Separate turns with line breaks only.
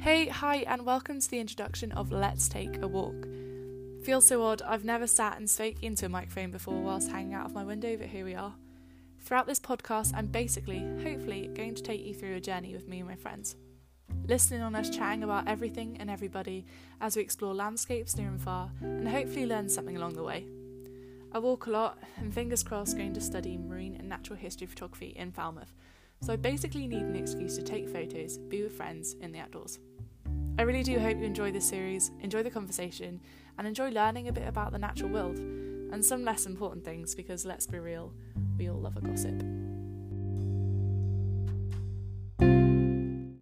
Hey, hi, and welcome to the introduction of Let's Take a Walk. Feels so odd, I've never sat and spoke into a microphone before whilst hanging out of my window, but here we are. Throughout this podcast, I'm basically, hopefully, going to take you through a journey with me and my friends. Listening on us chatting about everything and everybody as we explore landscapes near and far, and hopefully learn something along the way. I walk a lot, and fingers crossed, going to study marine and natural history photography in Falmouth, so I basically need an excuse to take photos, be with friends in the outdoors. I really do hope you enjoy this series, enjoy the conversation, and enjoy learning a bit about the natural world, and some less important things because let's be real, we all love a gossip.